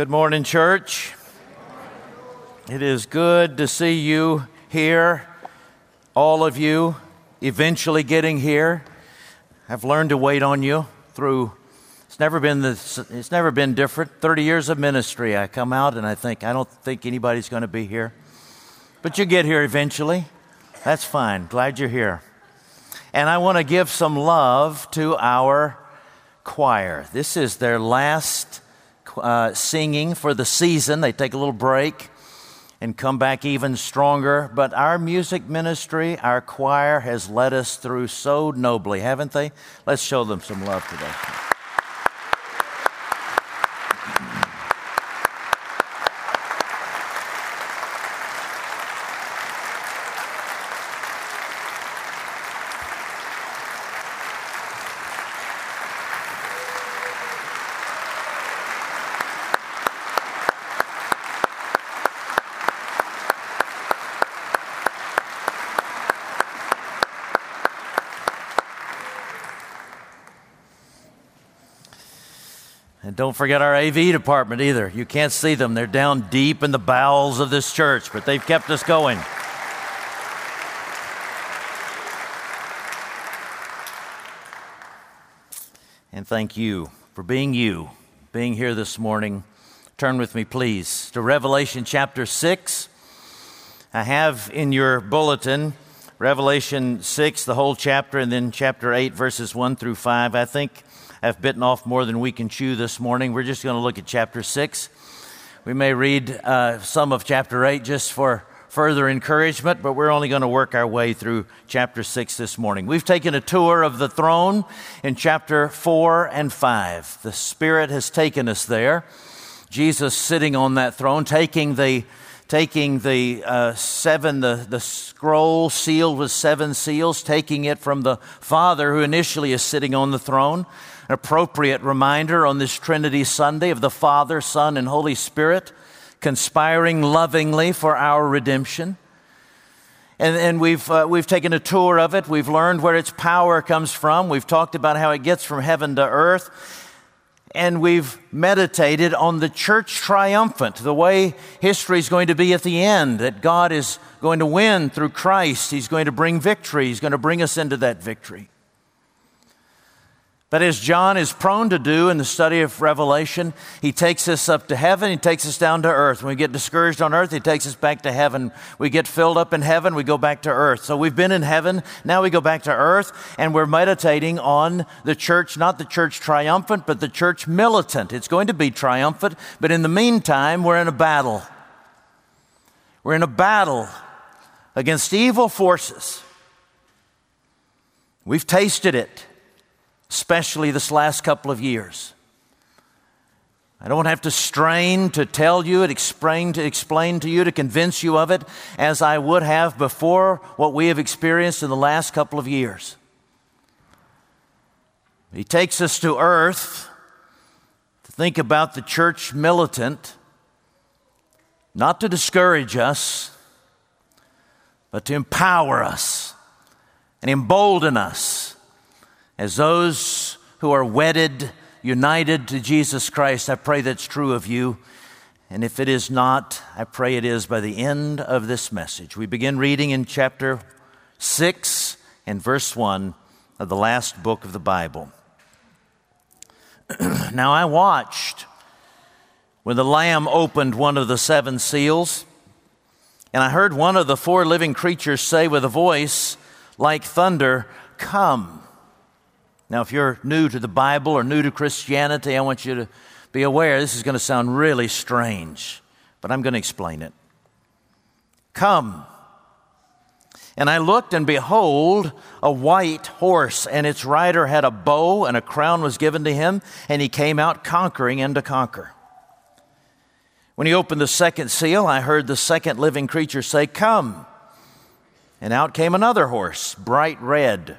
Good morning, church. It is good to see you here, all of you eventually getting here. I've learned to wait on you through it's never been this, it's never been different. 30 years of ministry, I come out and I think I don't think anybody's going to be here. But you get here eventually. That's fine. Glad you're here. And I want to give some love to our choir. This is their last uh, singing for the season. They take a little break and come back even stronger. But our music ministry, our choir, has led us through so nobly, haven't they? Let's show them some love today. Don't forget our AV department either. You can't see them, they're down deep in the bowels of this church, but they've kept us going. And thank you for being you, being here this morning. Turn with me, please, to Revelation chapter 6. I have in your bulletin Revelation 6, the whole chapter, and then chapter 8, verses 1 through 5. I think have bitten off more than we can chew this morning. We're just going to look at chapter 6. We may read uh, some of chapter 8 just for further encouragement, but we're only going to work our way through chapter 6 this morning. We've taken a tour of the throne in chapter 4 and 5. The Spirit has taken us there. Jesus sitting on that throne, taking the taking the uh, seven, the, the scroll sealed with seven seals, taking it from the Father who initially is sitting on the throne, appropriate reminder on this Trinity Sunday of the Father, Son, and Holy Spirit conspiring lovingly for our redemption. And, and we've, uh, we've taken a tour of it. We've learned where its power comes from. We've talked about how it gets from heaven to earth. And we've meditated on the church triumphant, the way history is going to be at the end, that God is going to win through Christ. He's going to bring victory. He's going to bring us into that victory. But as John is prone to do in the study of Revelation, he takes us up to heaven, he takes us down to earth. When we get discouraged on earth, he takes us back to heaven. We get filled up in heaven, we go back to earth. So we've been in heaven, now we go back to earth, and we're meditating on the church, not the church triumphant, but the church militant. It's going to be triumphant, but in the meantime, we're in a battle. We're in a battle against evil forces. We've tasted it especially this last couple of years. I don't have to strain to tell you and explain to explain to you to convince you of it as I would have before what we have experienced in the last couple of years. He takes us to earth to think about the church militant, not to discourage us, but to empower us and embolden us as those who are wedded, united to Jesus Christ, I pray that's true of you. And if it is not, I pray it is by the end of this message. We begin reading in chapter 6 and verse 1 of the last book of the Bible. now I watched when the Lamb opened one of the seven seals, and I heard one of the four living creatures say with a voice like thunder, Come. Now, if you're new to the Bible or new to Christianity, I want you to be aware this is going to sound really strange, but I'm going to explain it. Come. And I looked, and behold, a white horse, and its rider had a bow, and a crown was given to him, and he came out conquering and to conquer. When he opened the second seal, I heard the second living creature say, Come. And out came another horse, bright red.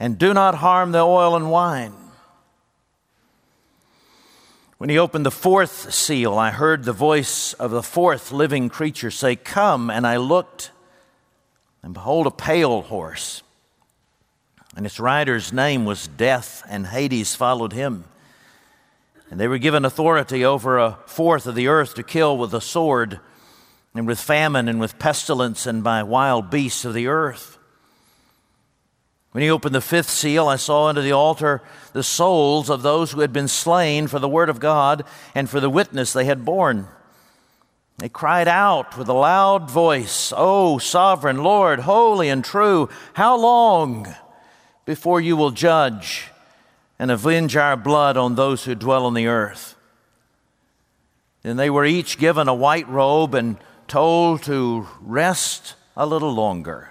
and do not harm the oil and wine. When he opened the fourth seal, I heard the voice of the fourth living creature say, Come. And I looked, and behold, a pale horse. And its rider's name was Death, and Hades followed him. And they were given authority over a fourth of the earth to kill with a sword, and with famine, and with pestilence, and by wild beasts of the earth. When he opened the fifth seal, I saw under the altar the souls of those who had been slain for the word of God and for the witness they had borne. They cried out with a loud voice, O sovereign Lord, holy and true, how long before you will judge and avenge our blood on those who dwell on the earth. Then they were each given a white robe and told to rest a little longer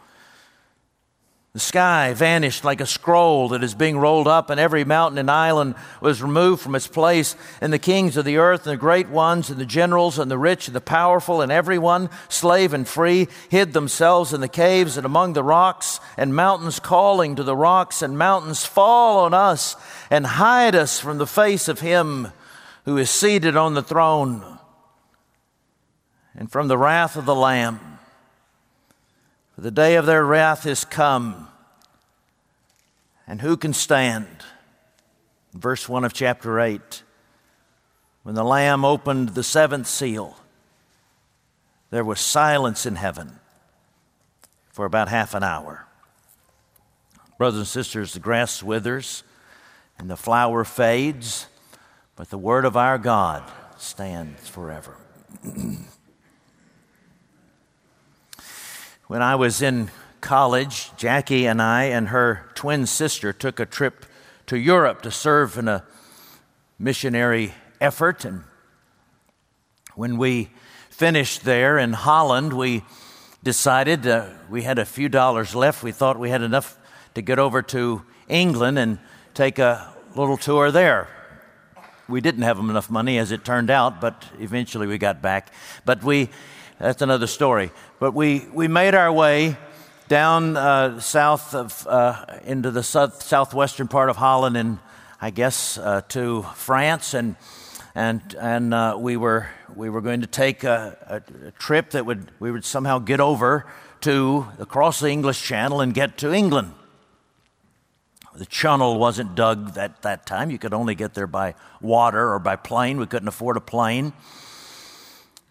The sky vanished like a scroll that is being rolled up, and every mountain and island was removed from its place. And the kings of the earth, and the great ones, and the generals, and the rich, and the powerful, and everyone, slave and free, hid themselves in the caves and among the rocks, and mountains calling to the rocks, and mountains fall on us, and hide us from the face of him who is seated on the throne, and from the wrath of the Lamb. The day of their wrath is come, and who can stand? Verse 1 of chapter 8 When the Lamb opened the seventh seal, there was silence in heaven for about half an hour. Brothers and sisters, the grass withers and the flower fades, but the word of our God stands forever. When I was in college, Jackie and I and her twin sister took a trip to Europe to serve in a missionary effort. And when we finished there in Holland, we decided uh, we had a few dollars left. We thought we had enough to get over to England and take a little tour there. We didn't have enough money, as it turned out, but eventually we got back. But we that's another story. But we, we made our way down uh, south of, uh, into the south, southwestern part of Holland and I guess uh, to France. And, and, and uh, we, were, we were going to take a, a, a, trip that would, we would somehow get over to across the English Channel and get to England. The channel wasn't dug at that time. You could only get there by water or by plane. We couldn't afford a plane.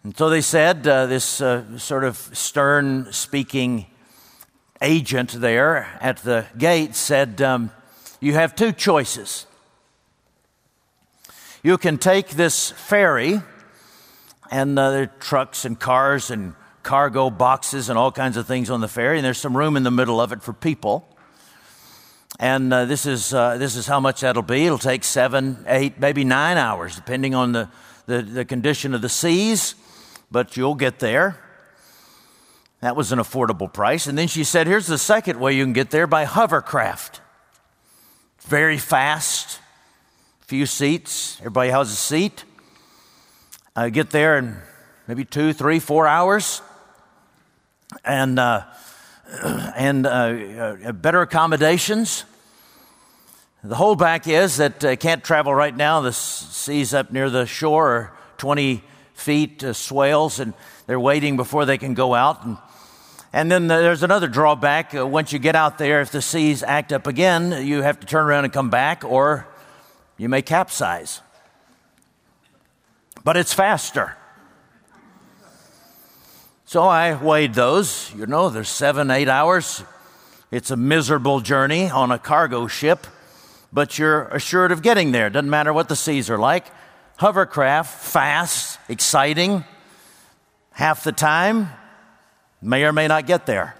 And so they said, uh, this uh, sort of stern speaking agent there at the gate said, um, You have two choices. You can take this ferry, and uh, there are trucks and cars and cargo boxes and all kinds of things on the ferry, and there's some room in the middle of it for people. And uh, this, is, uh, this is how much that'll be. It'll take seven, eight, maybe nine hours, depending on the, the, the condition of the seas but you'll get there. That was an affordable price. And then she said, Here's the second way you can get there by hovercraft. Very fast, few seats, everybody has a seat. Uh, get there in maybe two, three, four hours. And, uh, and uh, uh better accommodations. The holdback is that uh, can't travel right now. The seas up near the shore are 20 feet uh, swales, and they're waiting before they can go out. And, and then there's another drawback. Uh, once you get out there, if the seas act up again, you have to turn around and come back, or you may capsize. But it's faster. So I weighed those. You know, there's seven, eight hours. It's a miserable journey on a cargo ship, but you're assured of getting there. Doesn't matter what the seas are like hovercraft, fast, exciting, Half the time, may or may not get there.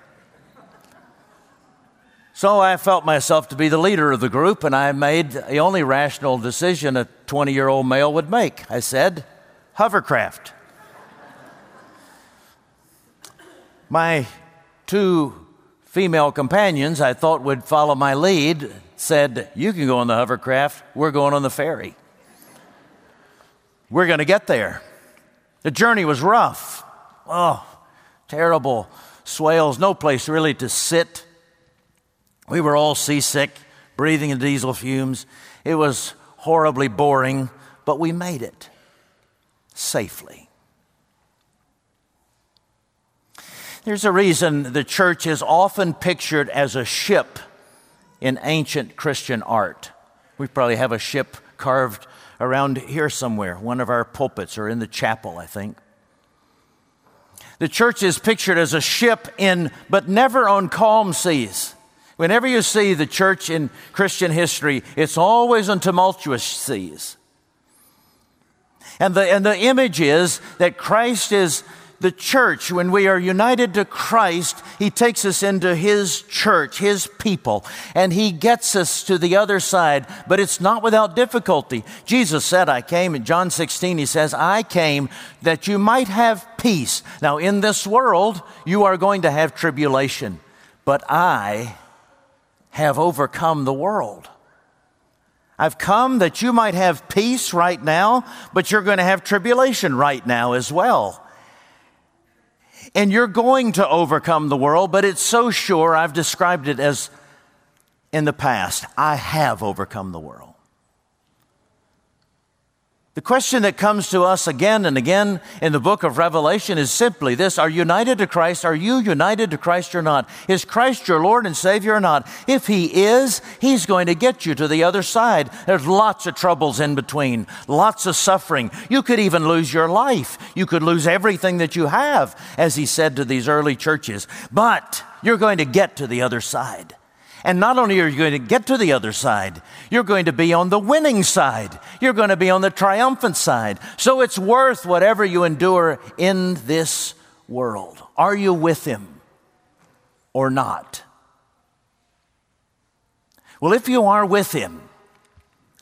So I felt myself to be the leader of the group, and I made the only rational decision a 20 year old male would make. I said, hovercraft. My two female companions I thought would follow my lead said, You can go on the hovercraft, we're going on the ferry. We're going to get there. The journey was rough. Oh, terrible swales, no place really to sit. We were all seasick, breathing in diesel fumes. It was horribly boring, but we made it safely. There's a reason the church is often pictured as a ship in ancient Christian art. We probably have a ship carved around here somewhere, one of our pulpits or in the chapel, I think. The church is pictured as a ship in, but never on calm seas. Whenever you see the church in Christian history, it's always on tumultuous seas. And the, and the image is that Christ is the church, when we are united to Christ, He takes us into His church, His people, and He gets us to the other side. But it's not without difficulty. Jesus said, I came, in John 16, He says, I came that you might have peace. Now, in this world, you are going to have tribulation, but I have overcome the world. I've come that you might have peace right now, but you're going to have tribulation right now as well. And you're going to overcome the world, but it's so sure, I've described it as in the past I have overcome the world. The question that comes to us again and again in the book of Revelation is simply this Are you united to Christ? Are you united to Christ or not? Is Christ your Lord and Savior or not? If He is, He's going to get you to the other side. There's lots of troubles in between, lots of suffering. You could even lose your life. You could lose everything that you have, as He said to these early churches. But you're going to get to the other side. And not only are you going to get to the other side, you're going to be on the winning side. You're going to be on the triumphant side. So it's worth whatever you endure in this world. Are you with Him or not? Well, if you are with Him,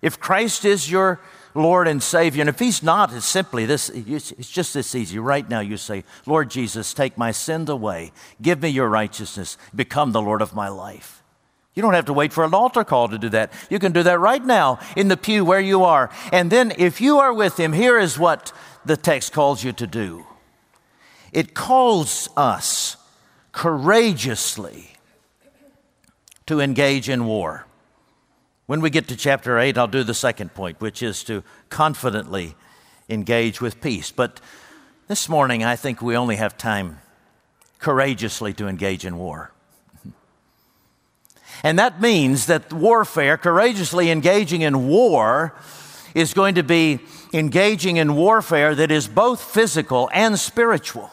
if Christ is your Lord and Savior, and if He's not, it's simply this, it's just this easy. Right now, you say, Lord Jesus, take my sins away, give me your righteousness, become the Lord of my life. You don't have to wait for an altar call to do that. You can do that right now in the pew where you are. And then, if you are with Him, here is what the text calls you to do it calls us courageously to engage in war. When we get to chapter 8, I'll do the second point, which is to confidently engage with peace. But this morning, I think we only have time courageously to engage in war. And that means that warfare, courageously engaging in war, is going to be engaging in warfare that is both physical and spiritual.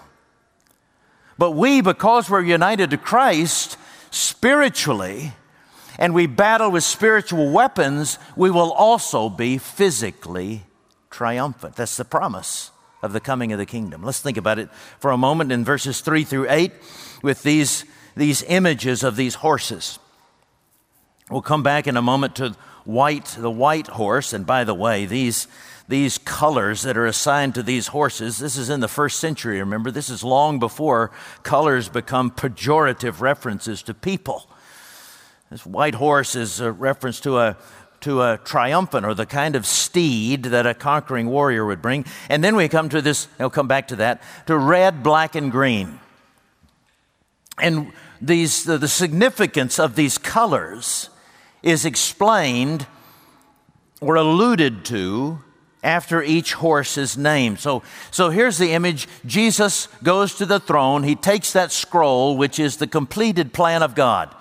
But we, because we're united to Christ spiritually, and we battle with spiritual weapons, we will also be physically triumphant. That's the promise of the coming of the kingdom. Let's think about it for a moment in verses 3 through 8 with these, these images of these horses. We'll come back in a moment to white, the white horse. And by the way, these, these colors that are assigned to these horses, this is in the first century, remember? This is long before colors become pejorative references to people. This white horse is a reference to a, to a triumphant or the kind of steed that a conquering warrior would bring. And then we come to this, I'll come back to that, to red, black, and green. And these, the, the significance of these colors is explained or alluded to after each horse's name. So, so here's the image Jesus goes to the throne. He takes that scroll, which is the completed plan of God.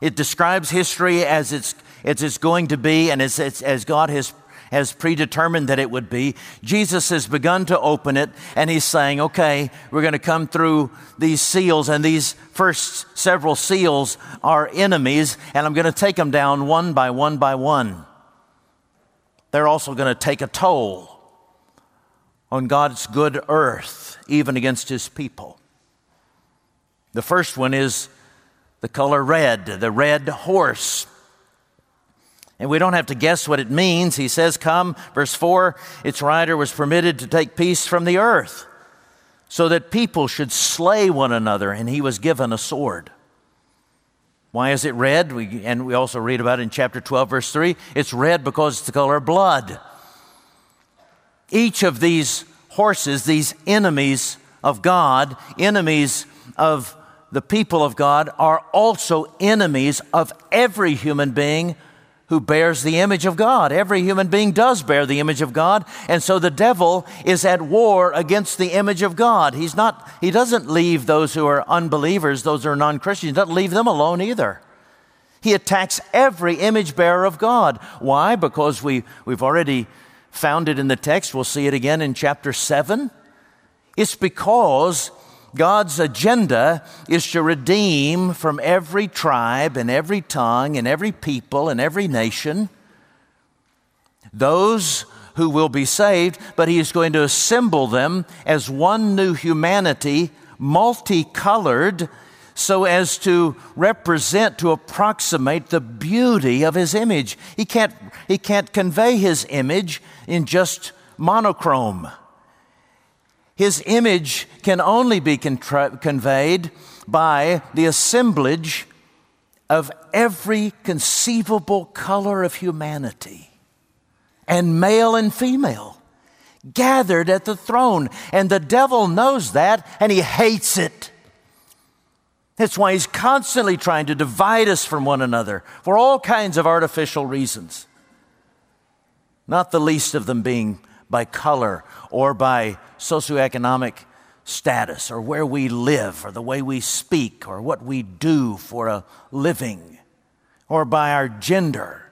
It describes history as it's, as it's going to be and as, as God has has predetermined that it would be. Jesus has begun to open it, and he's saying, okay, we're going to come through these seals, and these first several seals are enemies, and I'm going to take them down one by one by one. They're also going to take a toll on God's good earth, even against his people. The first one is the color red, the red horse. And we don't have to guess what it means. He says, Come, verse 4, its rider was permitted to take peace from the earth, so that people should slay one another, and he was given a sword. Why is it red? We, and we also read about it in chapter 12, verse 3. It's red because it's the color of blood. Each of these horses, these enemies of God, enemies of the people of God, are also enemies of every human being who bears the image of God. Every human being does bear the image of God, and so the devil is at war against the image of God. He's not he doesn't leave those who are unbelievers, those who are non-Christians, doesn't leave them alone either. He attacks every image bearer of God. Why? Because we, we've already found it in the text. We'll see it again in chapter 7. It's because God's agenda is to redeem from every tribe and every tongue and every people and every nation those who will be saved, but He is going to assemble them as one new humanity, multicolored, so as to represent, to approximate the beauty of His image. He can't, he can't convey His image in just monochrome. His image can only be contra- conveyed by the assemblage of every conceivable color of humanity, and male and female, gathered at the throne. And the devil knows that, and he hates it. That's why he's constantly trying to divide us from one another for all kinds of artificial reasons, not the least of them being by color or by socioeconomic status or where we live or the way we speak or what we do for a living or by our gender.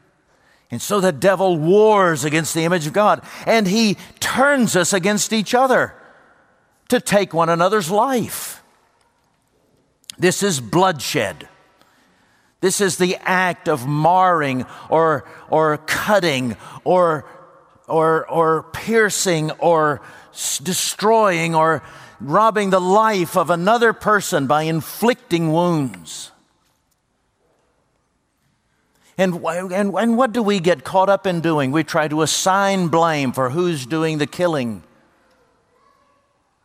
And so the devil wars against the image of God and he turns us against each other to take one another's life. This is bloodshed. This is the act of marring or, or cutting or or, or piercing or destroying or robbing the life of another person by inflicting wounds. And, and, and what do we get caught up in doing? We try to assign blame for who's doing the killing.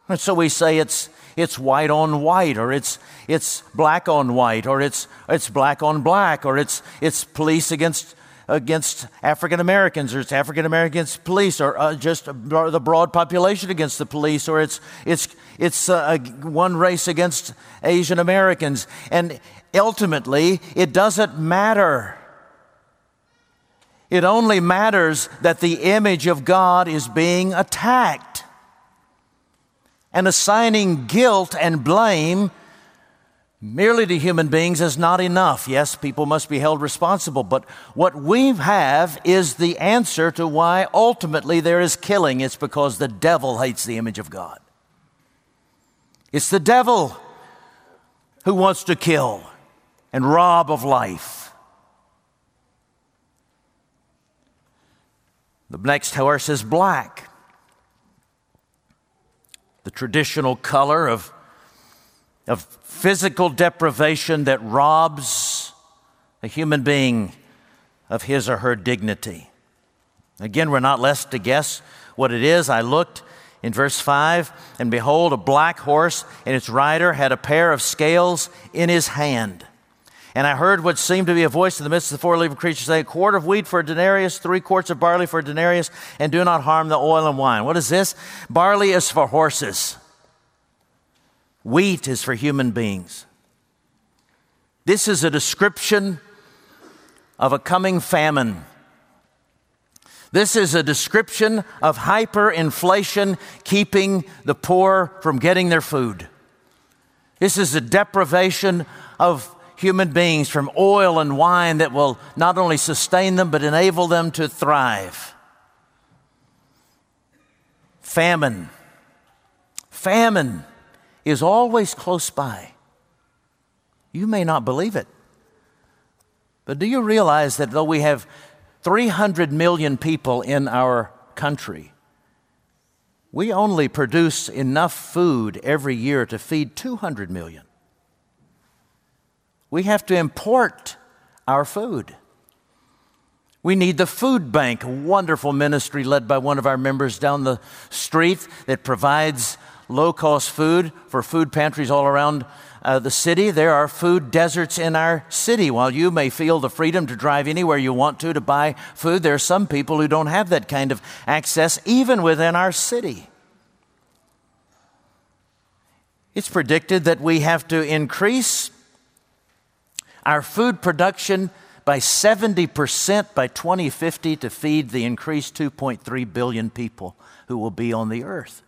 And so we say it's, it's white on white, or it's, it's black on white, or it's, it's black on black, or it's, it's police against against African Americans, or it's African Americans police, or uh, just the broad population against the police, or it's, it's, it's uh, one race against Asian Americans. And ultimately, it doesn't matter. It only matters that the image of God is being attacked. And assigning guilt and blame merely to human beings is not enough. Yes, people must be held responsible, but what we have is the answer to why ultimately there is killing. It's because the devil hates the image of God. It's the devil who wants to kill and rob of life. The next horse is black, the traditional color of, of physical deprivation that robs a human being of his or her dignity. Again, we're not left to guess what it is. I looked in verse 5, and behold, a black horse, and its rider had a pair of scales in his hand. And I heard what seemed to be a voice in the midst of the four living creatures say, A quart of wheat for a denarius, three quarts of barley for a denarius, and do not harm the oil and wine. What is this? Barley is for horses. Wheat is for human beings. This is a description of a coming famine. This is a description of hyperinflation keeping the poor from getting their food. This is a deprivation of human beings from oil and wine that will not only sustain them but enable them to thrive. Famine. Famine is always close by. You may not believe it. But do you realize that though we have 300 million people in our country, we only produce enough food every year to feed 200 million. We have to import our food. We need the food bank, a wonderful ministry led by one of our members down the street that provides low cost food for food pantries all around uh, the city. There are food deserts in our city. While you may feel the freedom to drive anywhere you want to to buy food, there are some people who don't have that kind of access even within our city. It's predicted that we have to increase our food production by 70% by 2050 to feed the increased 2.3 billion people who will be on the earth.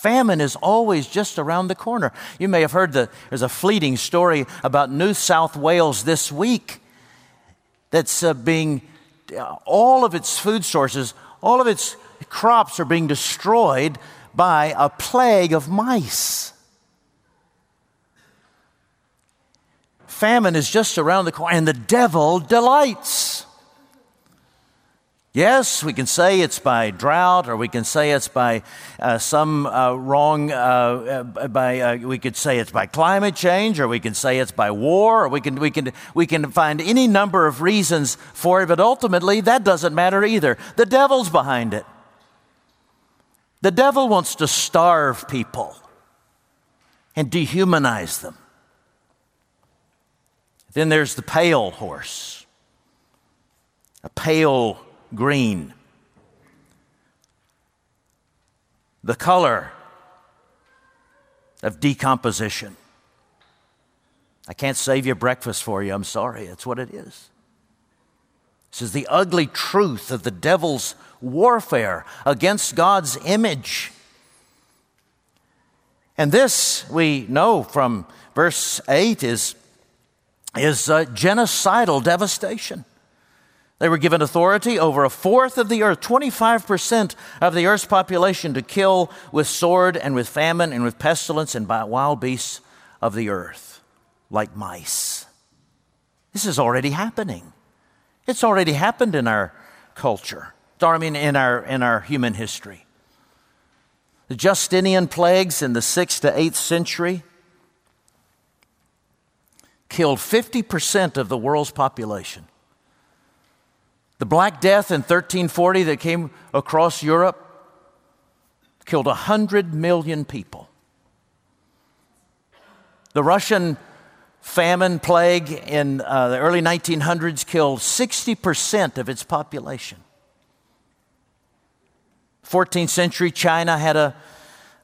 Famine is always just around the corner. You may have heard that there's a fleeting story about New South Wales this week that's uh, being, uh, all of its food sources, all of its crops are being destroyed by a plague of mice. famine is just around the corner, and the devil delights. Yes, we can say it's by drought, or we can say it's by uh, some uh, wrong, uh, uh by, uh, we could say it's by climate change, or we can say it's by war, or we can, we, can, we can find any number of reasons for it, but ultimately that doesn't matter either. The devil's behind it. The devil wants to starve people and dehumanize them. Then there's the pale horse, a pale green. The color of decomposition. I can't save your breakfast for you. I'm sorry. That's what it is. This is the ugly truth of the devil's warfare against God's image. And this, we know from verse 8, is is uh, genocidal devastation. They were given authority over a fourth of the earth, 25% of the earth's population, to kill with sword and with famine and with pestilence and by wild beasts of the earth, like mice. This is already happening. It's already happened in our culture, I mean, in our, in our human history. The Justinian plagues in the 6th to 8th century killed 50% of the world's population. The Black Death in 1340 that came across Europe killed 100 million people. The Russian famine plague in uh, the early 1900s killed 60% of its population. 14th century China had a,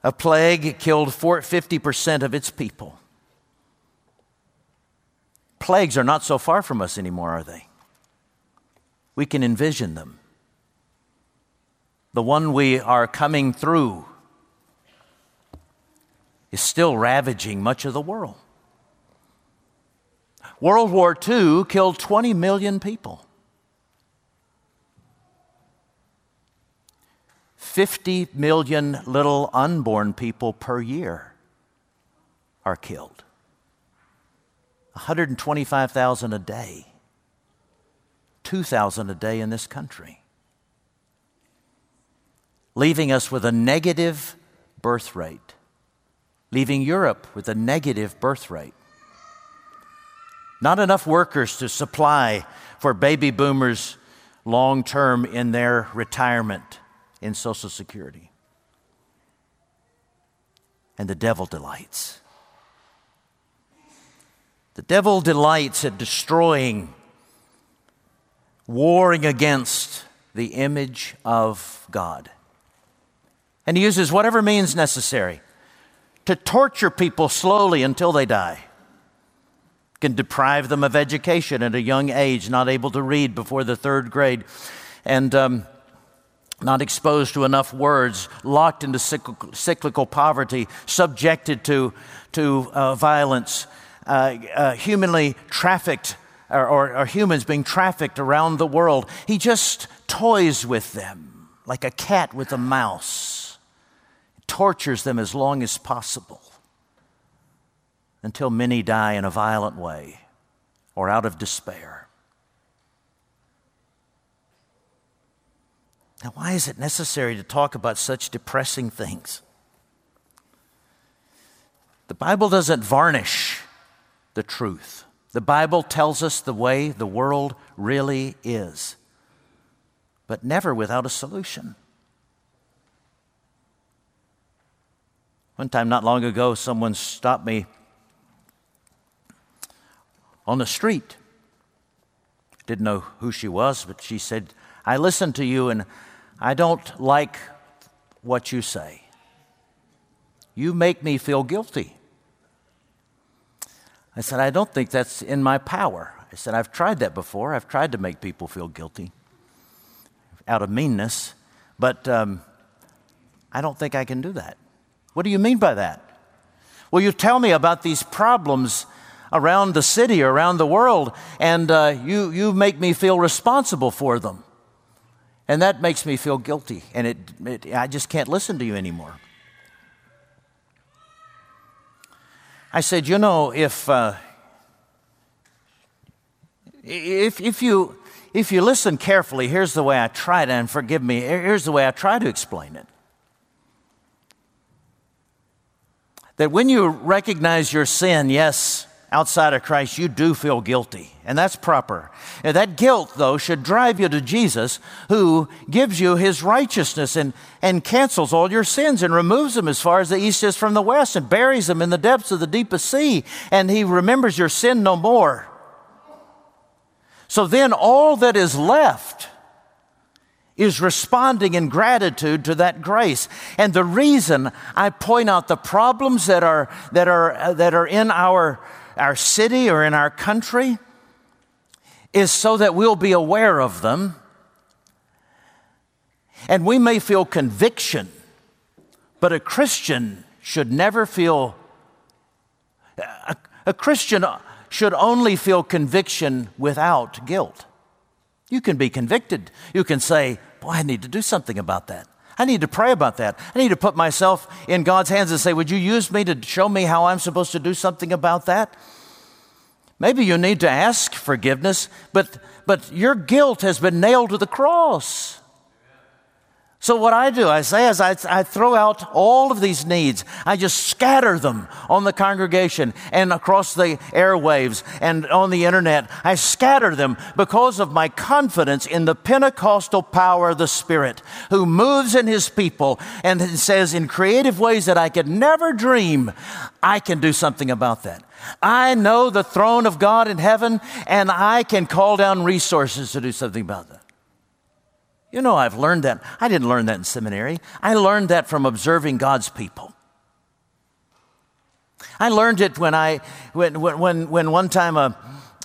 a plague, it killed 50% of its people plagues are not so far from us anymore, are they? We can envision them. The one we are coming through is still ravaging much of the world. World War II killed 20 million people. 50 million little unborn people per year are killed. 125,000 a day, 2,000 a day in this country, leaving us with a negative birth rate, leaving Europe with a negative birth rate. Not enough workers to supply for baby boomers long term in their retirement in Social Security. And the devil delights. The devil delights at destroying, warring against the image of God. And he uses whatever means necessary to torture people slowly until they die. Can deprive them of education at a young age, not able to read before the third grade, and um, not exposed to enough words, locked into cyclical, cyclical poverty, subjected to, to uh, violence uh, uh, humanly trafficked or, or, or humans being trafficked around the world. He just toys with them like a cat with a mouse, tortures them as long as possible until many die in a violent way or out of despair. Now, why is it necessary to talk about such depressing things? The Bible doesn't varnish the truth. The Bible tells us the way the world really is, but never without a solution. One time, not long ago, someone stopped me on the street. Didn't know who she was, but she said, I listen to you and I don't like what you say. You make me feel guilty. I said, I don't think that's in my power. I said, I've tried that before. I've tried to make people feel guilty out of meanness, but um, I don't think I can do that. What do you mean by that? Well, you tell me about these problems around the city, around the world, and uh, you, you make me feel responsible for them. And that makes me feel guilty, and it, it, I just can't listen to you anymore. I said, You know, if, uh, if, if, you, if you listen carefully, here's the way I try to, and forgive me, here's the way I try to explain it. That when you recognize your sin, yes, outside of Christ, you do feel guilty, and that's proper. And that guilt, though, should drive you to Jesus, who gives you his righteousness and, and cancels all your sins and removes them as far as the east is from the west and buries them in the depths of the deepest sea, and he remembers your sin no more. So then, all that is left is responding in gratitude to that grace. And the reason I point out the problems that are, that are, that are in our our city or in our country is so that we'll be aware of them. And we may feel conviction, but a Christian should never feel, a, a Christian should only feel conviction without guilt. You can be convicted. You can say, Boy, I need to do something about that. I need to pray about that. I need to put myself in God's hands and say, Would you use me to show me how I'm supposed to do something about that? Maybe you need to ask forgiveness, but, but your guilt has been nailed to the cross. So, what I do, I say, is I, I, throw out all of these needs. I just scatter them on the congregation and across the airwaves and on the internet. I scatter them because of my confidence in the Pentecostal power of the Spirit who moves in His people and says in creative ways that I could never dream, I can do something about that. I know the throne of God in heaven and I can call down resources to do something about that. You know, I've learned that. I didn't learn that in seminary. I learned that from observing God's people. I learned it when I, when, when, when one time a,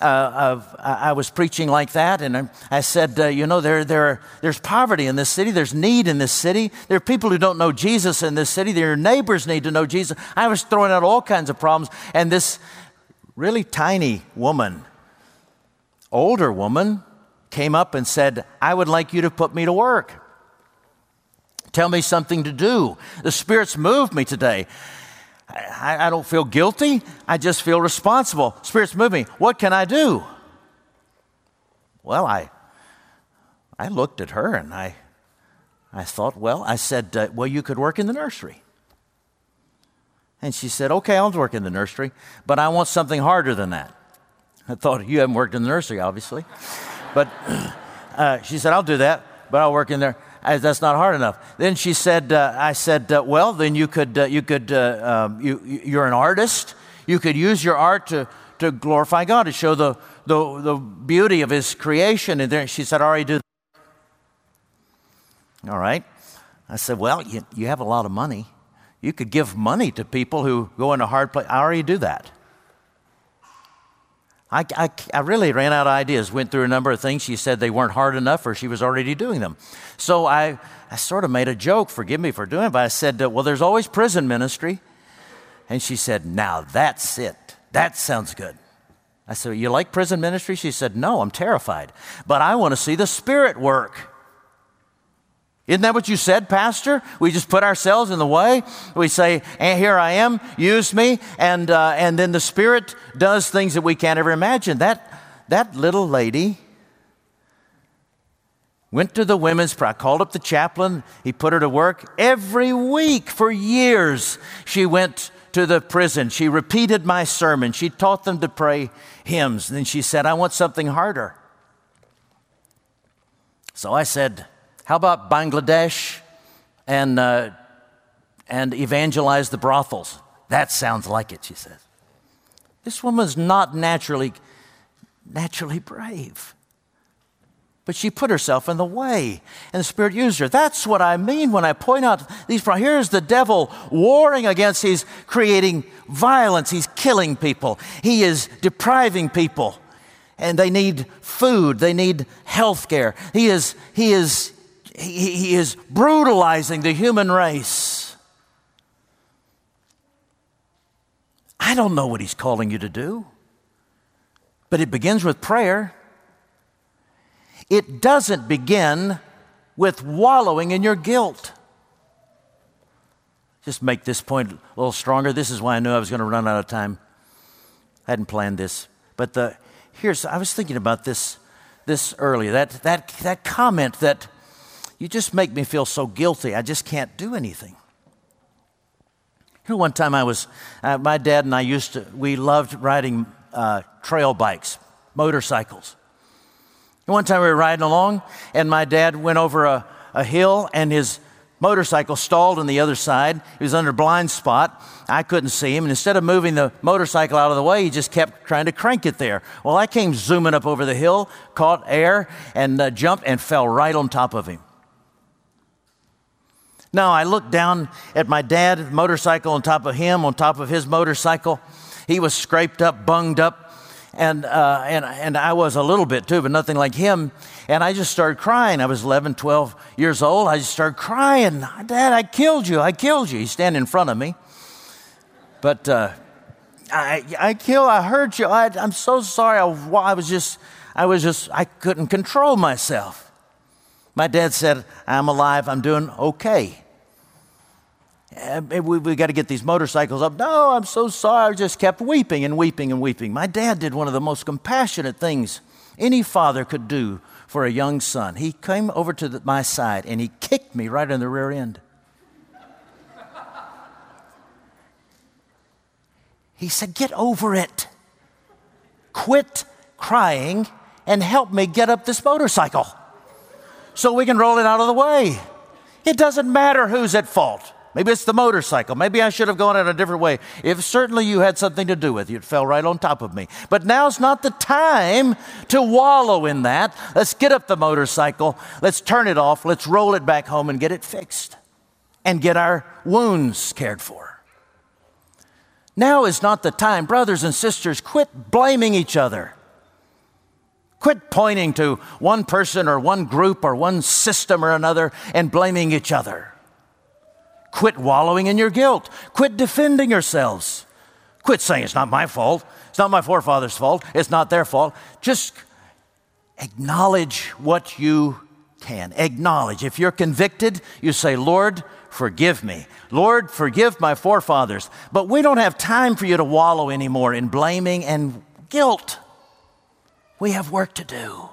uh, uh, I was preaching like that, and I said, uh, you know, there, there, there's poverty in this city, there's need in this city, there are people who don't know Jesus in this city, their neighbors need to know Jesus. I was throwing out all kinds of problems, and this really tiny woman, older woman, came up and said, I would like you to put me to work. Tell me something to do. The Spirit's moved me today. I, I, don't feel guilty. I just feel responsible. Spirit's moved me. What can I do? Well, I, I looked at her and I, I thought, well, I said, uh, well, you could work in the nursery. And she said, okay, I'll work in the nursery, but I want something harder than that. I thought, you haven't worked in the nursery, obviously. But uh, she said, I'll do that, but I'll work in there. I, that's not hard enough. Then she said, uh, I said, uh, well, then you could, uh, you could, uh, um, you, you're an artist. You could use your art to, to glorify God, to show the, the, the beauty of His creation. And then she said, I already do that. All right. I said, well, you, you have a lot of money. You could give money to people who go in a hard place. I already do that. I, I, I, really ran out of ideas, went through a number of things. She said they weren't hard enough or she was already doing them. So I, I sort of made a joke, forgive me for doing it, but I said, uh, Well, there's always prison ministry. And she said, Now that's it. That sounds good. I said, You like prison ministry? She said, No, I'm terrified. But I want to see the Spirit work. Isn't that what you said, Pastor? We just put ourselves in the way. We say, Here I am, use me. And, uh, and then the Spirit does things that we can't ever imagine. That, that little lady Went to the women's prayer. I called up the chaplain. He put her to work. Every week for years, she went to the prison. She repeated my sermon. She taught them to pray hymns. And then she said, I want something harder. So I said, How about Bangladesh and, uh, and evangelize the brothels? That sounds like it, she says. This woman's not naturally, naturally brave. But she put herself in the way, and the Spirit used her. That's what I mean when I point out these. Here's the devil warring against, he's creating violence, he's killing people, he is depriving people, and they need food, they need health care. He is, he, is, he, he is brutalizing the human race. I don't know what he's calling you to do, but it begins with prayer. It doesn't begin with wallowing in your guilt. Just make this point a little stronger. This is why I knew I was going to run out of time. I hadn't planned this. But the, here's, I was thinking about this, this earlier. That, that, that comment that you just make me feel so guilty, I just can't do anything. One time I was, uh, my dad and I used to, we loved riding uh, trail bikes, motorcycles. One time we were riding along, and my dad went over a, a hill, and his motorcycle stalled on the other side. He was under a blind spot. I couldn't see him. And instead of moving the motorcycle out of the way, he just kept trying to crank it there. Well, I came zooming up over the hill, caught air, and uh, jumped and fell right on top of him. Now I looked down at my dad, motorcycle on top of him, on top of his motorcycle. He was scraped up, bunged up, and, uh, and, and I was a little bit too, but nothing like him. And I just started crying. I was 11, 12 years old. I just started crying. Dad, I killed you. I killed you. He's standing in front of me. But uh, I, I killed, I hurt you. I, I'm so sorry. I, I was just, I was just, I couldn't control myself. My dad said, I'm alive. I'm doing okay. Eh, we, we got to get these motorcycles up. No, I'm so sorry. I just kept weeping and weeping and weeping. My dad did one of the most compassionate things any father could do for a young son. He came over to the, my side and he kicked me right in the rear end. He said, Get over it. Quit crying and help me get up this motorcycle so we can roll it out of the way. It doesn't matter who's at fault. Maybe it's the motorcycle. Maybe I should have gone in a different way. If certainly you had something to do with it, it fell right on top of me. But now's not the time to wallow in that. Let's get up the motorcycle. Let's turn it off. Let's roll it back home and get it fixed and get our wounds cared for. Now is not the time, brothers and sisters, quit blaming each other. Quit pointing to one person or one group or one system or another and blaming each other. Quit wallowing in your guilt. Quit defending yourselves. Quit saying it's not my fault. It's not my forefathers' fault. It's not their fault. Just acknowledge what you can. Acknowledge. If you're convicted, you say, Lord, forgive me. Lord, forgive my forefathers. But we don't have time for you to wallow anymore in blaming and guilt. We have work to do.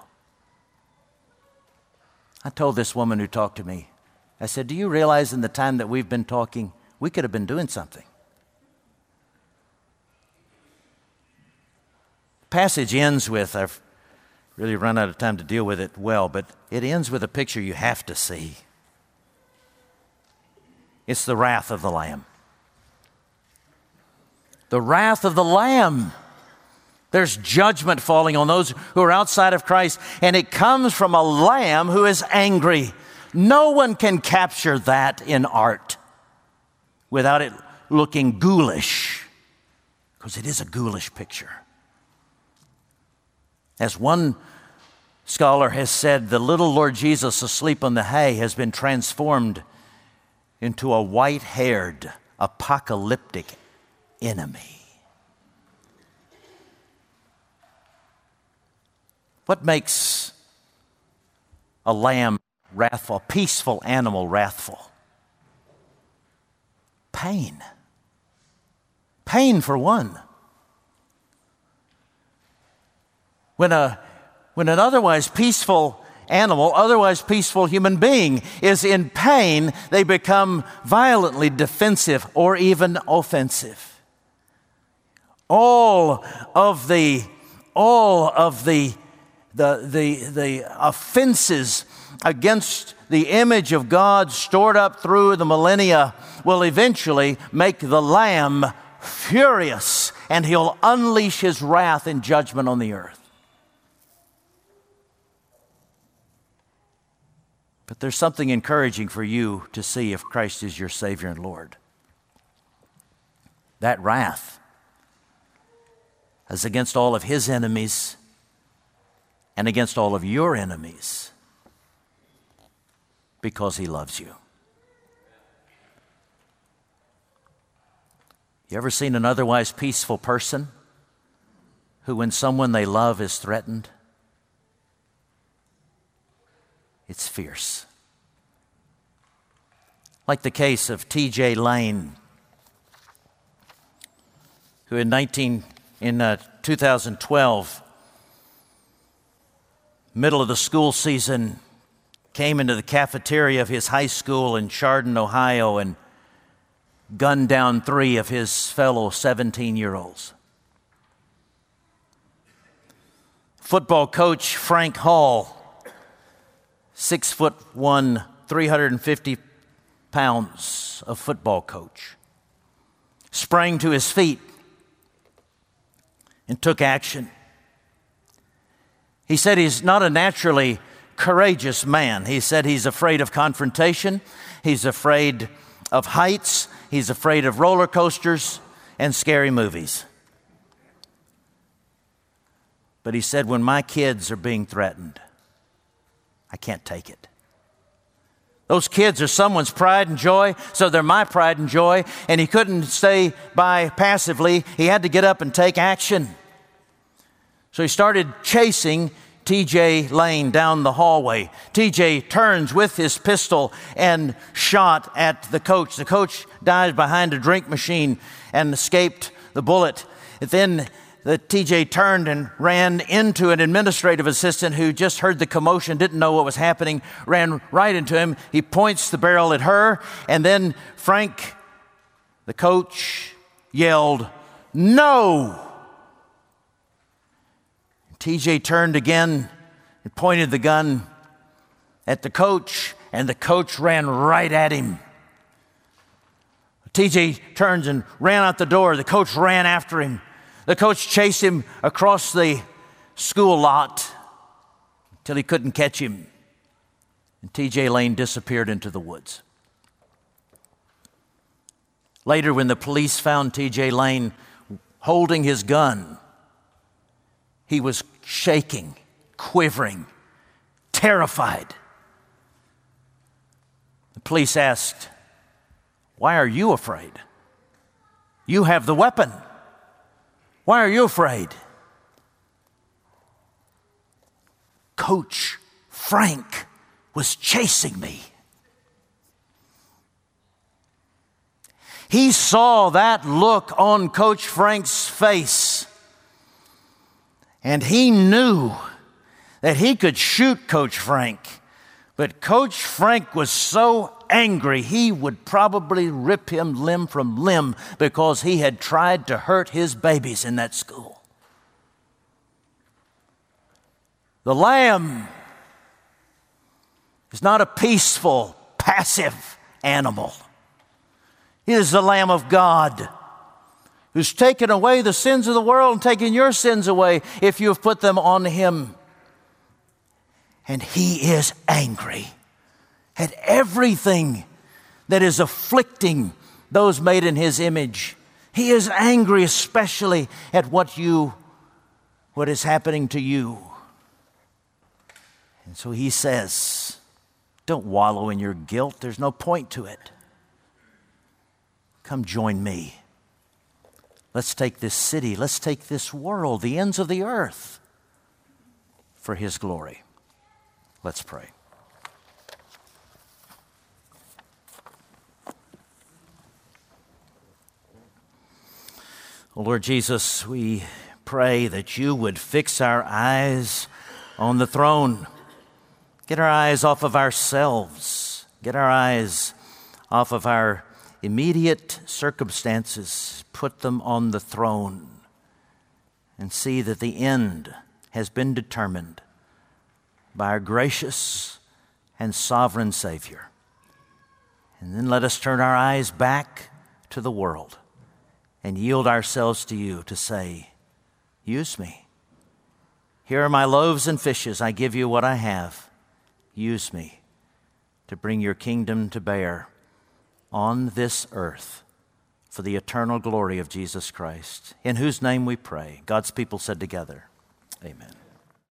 I told this woman who talked to me, I said, Do you realize in the time that we've been talking, we could have been doing something? passage ends with, I've really run out of time to deal with it well, but it ends with a picture you have to see. It's the wrath of the Lamb. The wrath of the Lamb. There's judgment falling on those who are outside of Christ, and it comes from a lamb who is angry. No one can capture that in art without it looking ghoulish, because it is a ghoulish picture. As one scholar has said, the little Lord Jesus asleep on the hay has been transformed into a white haired, apocalyptic enemy. What makes a lamb wrathful, peaceful animal wrathful. Pain. Pain for one. When, a, when an otherwise peaceful animal, otherwise peaceful human being, is in pain, they become violently defensive or even offensive. All of the, all of the, the, the, the offenses against the image of God stored up through the millennia will eventually make the Lamb furious and he'll unleash his wrath and judgment on the earth. But there's something encouraging for you to see if Christ is your Savior and Lord. That wrath is against all of his enemies and against all of your enemies because he loves you. You ever seen an otherwise peaceful person who, when someone they love is threatened, it's fierce? Like the case of T.J. Lane, who in 19 in uh, 2012, middle of the school season, came into the cafeteria of his high school in Chardon, Ohio, and gunned down three of his fellow 17 year olds. Football coach Frank Hall, six foot one, 350 pounds of football coach, sprang to his feet and took action. He said he's not a naturally courageous man. He said he's afraid of confrontation, he's afraid of heights, he's afraid of roller coasters and scary movies. But he said, when my kids are being threatened, I can't take it. Those kids are someone's pride and joy, so they're my pride and joy, and he couldn't stay by passively. He had to get up and take action. So he started chasing TJ Lane down the hallway. TJ turns with his pistol and shot at the coach. The coach died behind a drink machine and escaped the bullet. Then the TJ turned and ran into an administrative assistant who just heard the commotion, didn't know what was happening, ran right into him. He points the barrel at her, and then Frank, the coach, yelled, No! TJ turned again and pointed the gun at the coach, and the coach ran right at him. TJ turns and ran out the door. The coach ran after him. The coach chased him across the school lot until he couldn't catch him. And TJ Lane disappeared into the woods. Later, when the police found TJ Lane holding his gun, he was shaking, quivering, terrified. The police asked, Why are you afraid? You have the weapon. Why are you afraid? Coach Frank was chasing me. He saw that look on Coach Frank's face and he knew that he could shoot Coach Frank. But Coach Frank was so angry, he would probably rip him limb from limb because he had tried to hurt his babies in that school. The lamb is not a peaceful, passive animal. It is the Lamb of God who's taken away the sins of the world and taken your sins away if you have put them on him. And he is angry at everything that is afflicting those made in his image. He is angry especially at what you what is happening to you. And so he says, don't wallow in your guilt. There's no point to it. Come join me. Let's take this city, let's take this world, the ends of the earth, for His glory. Let's pray. Oh, Lord Jesus, we pray that you would fix our eyes on the throne Get our eyes off of ourselves. Get our eyes off of our immediate circumstances. Put them on the throne and see that the end has been determined by our gracious and sovereign Savior. And then let us turn our eyes back to the world and yield ourselves to you to say, Use me. Here are my loaves and fishes. I give you what I have. Use me to bring your kingdom to bear on this earth for the eternal glory of Jesus Christ, in whose name we pray. God's people said together, Amen.